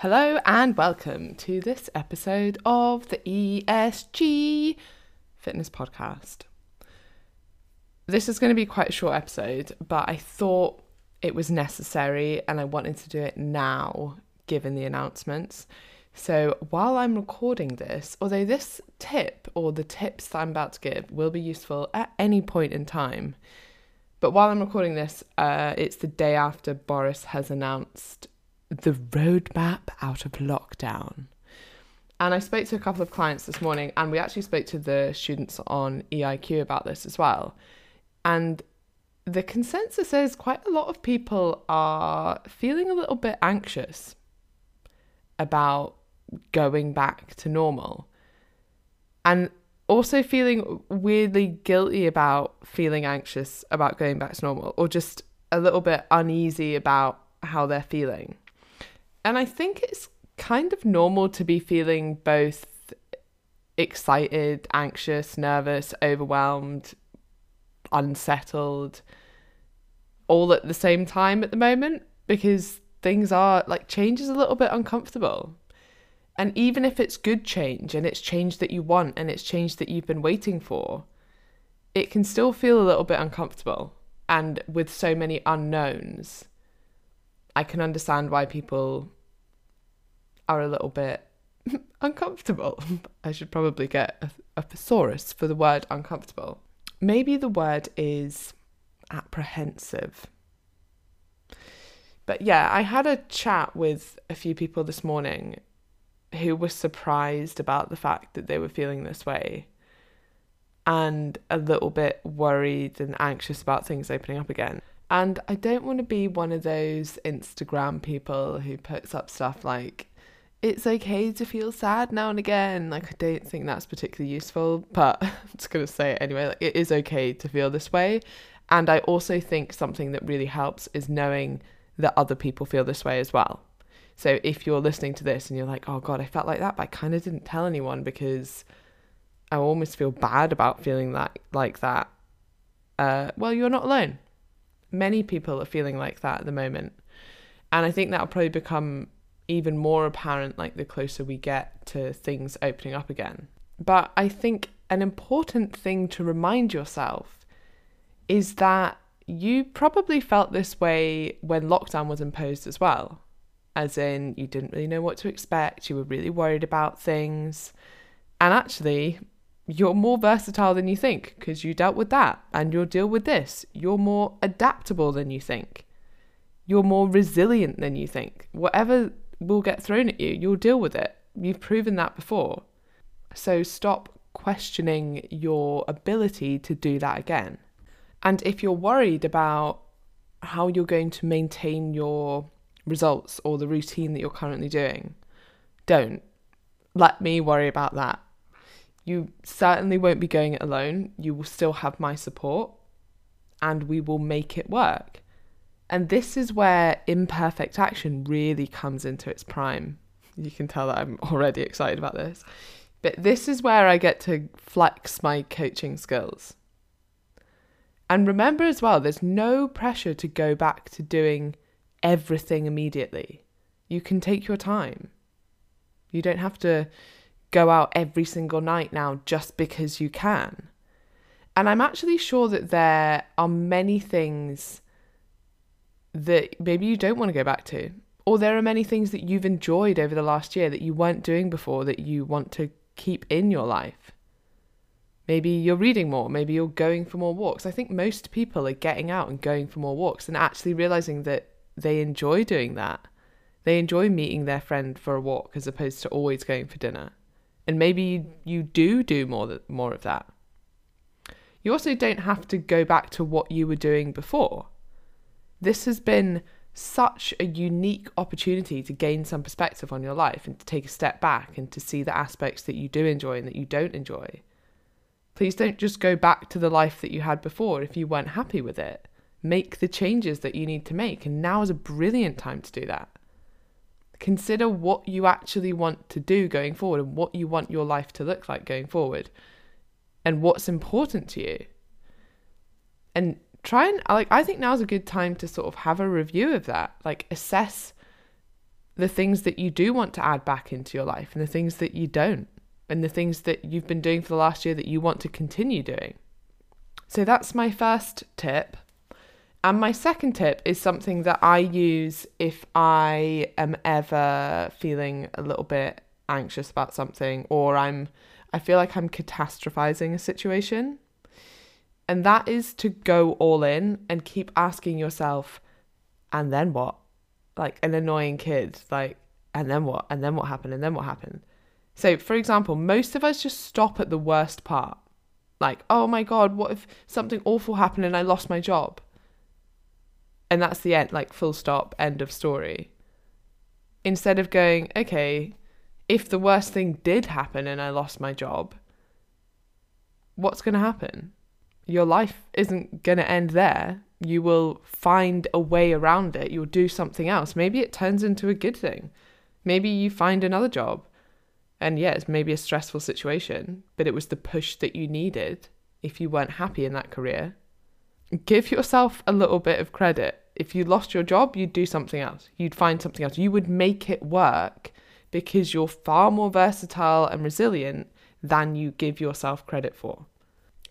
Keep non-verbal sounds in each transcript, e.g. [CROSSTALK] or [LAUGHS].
Hello and welcome to this episode of the ESG Fitness Podcast. This is going to be quite a short episode, but I thought it was necessary and I wanted to do it now given the announcements. So while I'm recording this, although this tip or the tips that I'm about to give will be useful at any point in time, but while I'm recording this, uh, it's the day after Boris has announced the roadmap out of lockdown. And I spoke to a couple of clients this morning, and we actually spoke to the students on EIQ about this as well. And the consensus is quite a lot of people are feeling a little bit anxious about going back to normal. And also feeling weirdly guilty about feeling anxious about going back to normal, or just a little bit uneasy about how they're feeling. And I think it's kind of normal to be feeling both excited, anxious, nervous, overwhelmed, unsettled, all at the same time at the moment because things are like change is a little bit uncomfortable. And even if it's good change and it's change that you want and it's change that you've been waiting for, it can still feel a little bit uncomfortable. And with so many unknowns, I can understand why people are a little bit [LAUGHS] uncomfortable. [LAUGHS] I should probably get a, a thesaurus for the word uncomfortable. Maybe the word is apprehensive. But yeah, I had a chat with a few people this morning who were surprised about the fact that they were feeling this way and a little bit worried and anxious about things opening up again. And I don't want to be one of those Instagram people who puts up stuff like, it's okay to feel sad now and again. Like, I don't think that's particularly useful, but [LAUGHS] I'm just going to say it anyway. Like, it is okay to feel this way. And I also think something that really helps is knowing that other people feel this way as well. So if you're listening to this and you're like, oh God, I felt like that, but I kind of didn't tell anyone because I almost feel bad about feeling that like that. Uh, well, you're not alone many people are feeling like that at the moment. And I think that'll probably become even more apparent like the closer we get to things opening up again. But I think an important thing to remind yourself is that you probably felt this way when lockdown was imposed as well. As in, you didn't really know what to expect, you were really worried about things. And actually, you're more versatile than you think because you dealt with that and you'll deal with this. You're more adaptable than you think. You're more resilient than you think. Whatever will get thrown at you, you'll deal with it. You've proven that before. So stop questioning your ability to do that again. And if you're worried about how you're going to maintain your results or the routine that you're currently doing, don't. Let me worry about that you certainly won't be going it alone. You will still have my support and we will make it work. And this is where imperfect action really comes into its prime. You can tell that I'm already excited about this. But this is where I get to flex my coaching skills. And remember as well, there's no pressure to go back to doing everything immediately. You can take your time. You don't have to go out every single night now just because you can. And I'm actually sure that there are many things that maybe you don't want to go back to. Or there are many things that you've enjoyed over the last year that you weren't doing before that you want to keep in your life. Maybe you're reading more, maybe you're going for more walks. I think most people are getting out and going for more walks and actually realizing that they enjoy doing that. They enjoy meeting their friend for a walk as opposed to always going for dinner and maybe you, do do more more of that. You also don't have to go back to what you were doing before. This has been such a unique opportunity to gain some perspective on your life and to take a step back and to see the aspects that you do enjoy and that you don't enjoy. Please don't just go back to the life that you had before if you weren't happy with it. Make the changes that you need to make, and now is a brilliant time to do that. Consider what you actually want to do going forward and what you want your life to look like going forward and what's important to you. And try and like I think now's a good time to sort of have a review of that, like assess the things that you do want to add back into your life and the things that you don't, and the things that you've been doing for the last year that you want to continue doing. So that's my first tip. And my second tip is something that I use if I am ever feeling a little bit anxious about something or I'm I feel like I'm catastrophizing a situation. And that is to go all in and keep asking yourself, and then what? Like an annoying kid, like, and then what? And then what happened? And then what happened? So, for example, most of us just stop at the worst part. Like, oh my God, what if something awful happened and I lost my job? And that's the end, like, full stop, end of story. Instead of going, okay, if the worst thing did happen and I lost my job, what's going to happen? Your life isn't going to end there. You will find a way around it. You'll do something else. Maybe it turns into a good thing. Maybe you find another job. And yeah, it's maybe a stressful situation, but it was the push that you needed if you weren't happy in that career. Give yourself a little bit of credit. If you lost your job, you'd do something else. You'd find something else. You would make it work because you're far more versatile and resilient than you give yourself credit for.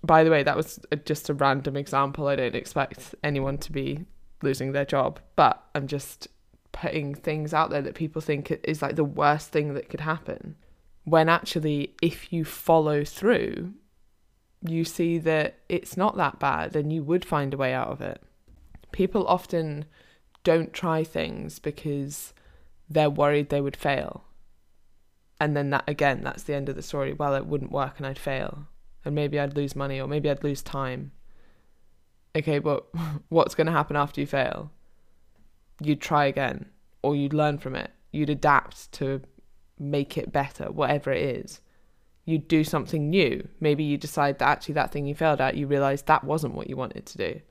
By the way, that was just a random example. I don't expect anyone to be losing their job, but I'm just putting things out there that people think is like the worst thing that could happen. When actually, if you follow through, you see that it's not that bad and you would find a way out of it. People often don't try things because they're worried they would fail. And then that again that's the end of the story. Well it wouldn't work and i'd fail. And maybe i'd lose money or maybe i'd lose time. Okay but [LAUGHS] what's going to happen after you fail? You'd try again or you'd learn from it. You'd adapt to make it better whatever it is. You'd do something new. Maybe you decide that actually that thing you failed at you realize that wasn't what you wanted to do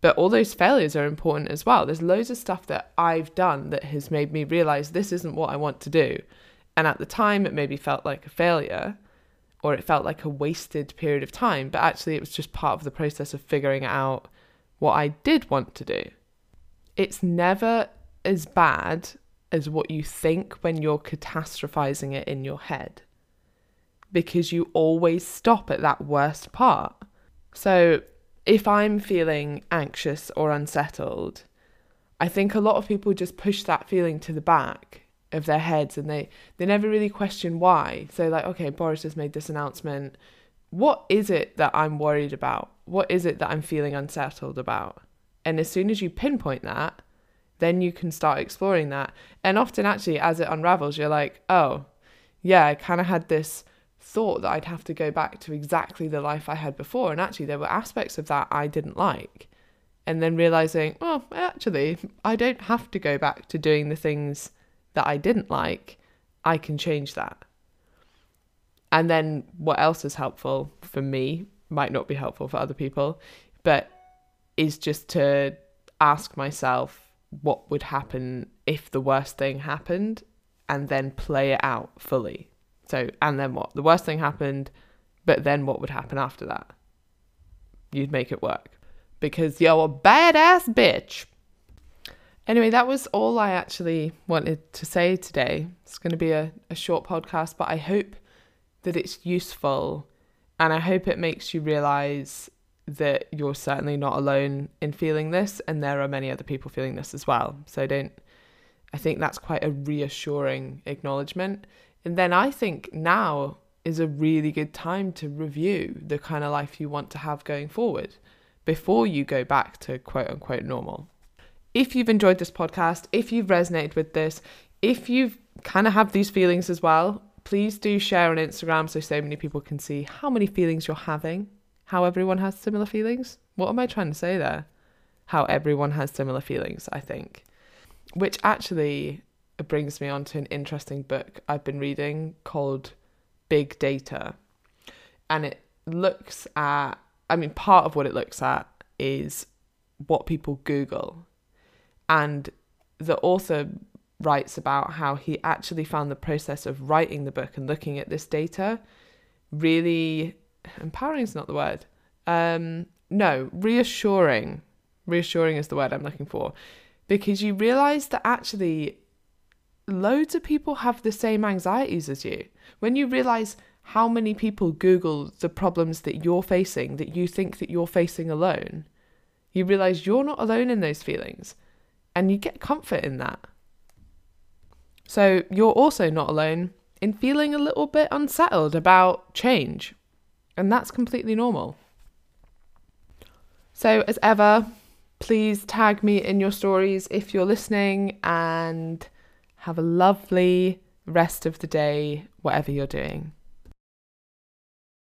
but all those failures are important as well there's loads of stuff that i've done that has made me realize this isn't what i want to do and at the time, it maybe felt like a failure or it felt like a wasted period of time, but actually, it was just part of the process of figuring out what I did want to do. It's never as bad as what you think when you're catastrophizing it in your head because you always stop at that worst part. So, if I'm feeling anxious or unsettled, I think a lot of people just push that feeling to the back of their heads and they they never really question why. So like okay boris has made this announcement. What is it that i'm worried about? What is it that i'm feeling unsettled about? And as soon as you pinpoint that then you can start exploring that. And often actually as it unravels you're like oh yeah i kind of had this thought that i'd have to go back to exactly the life i had before and actually there were aspects of that i didn't like and then realizing well actually i don't have to go back to doing the things that I didn't like, I can change that. And then what else is helpful for me might not be helpful for other people, but is just to ask myself what would happen if the worst thing happened and then play it out fully. So, and then what? The worst thing happened, but then what would happen after that? You'd make it work because you're a badass bitch. Anyway, that was all I actually wanted to say today. It's going to be a, a short podcast, but I hope that it's useful and I hope it makes you realize that you're certainly not alone in feeling this and there are many other people feeling this as well. So don't I think that's quite a reassuring acknowledgement. And then I think now is a really good time to review the kind of life you want to have going forward before you go back to quote unquote normal if you've enjoyed this podcast, if you've resonated with this, if you've kind of have these feelings as well, please do share on Instagram so so many people can see how many feelings you're having, how everyone has similar feelings. What am I trying to say there? How everyone has similar feelings, I think. Which actually brings me on to an interesting book I've been reading called Big Data. And it looks at, I mean, part of what it looks at is what people Google and the author writes about how he actually found the process of writing the book and looking at this data really empowering is not the word. Um, no, reassuring. Reassuring is the word I'm looking for. Because you realize that actually loads of people have the same anxieties as you. When you realize how many people Google the problems that you're facing, that you think that you're facing alone, you realize you're not alone in those feelings and you get comfort in that. So you're also not alone in feeling a little bit unsettled about change, and that's completely normal. So, as ever, please tag me in your stories if you're listening and have a lovely rest of the day, whatever you're doing.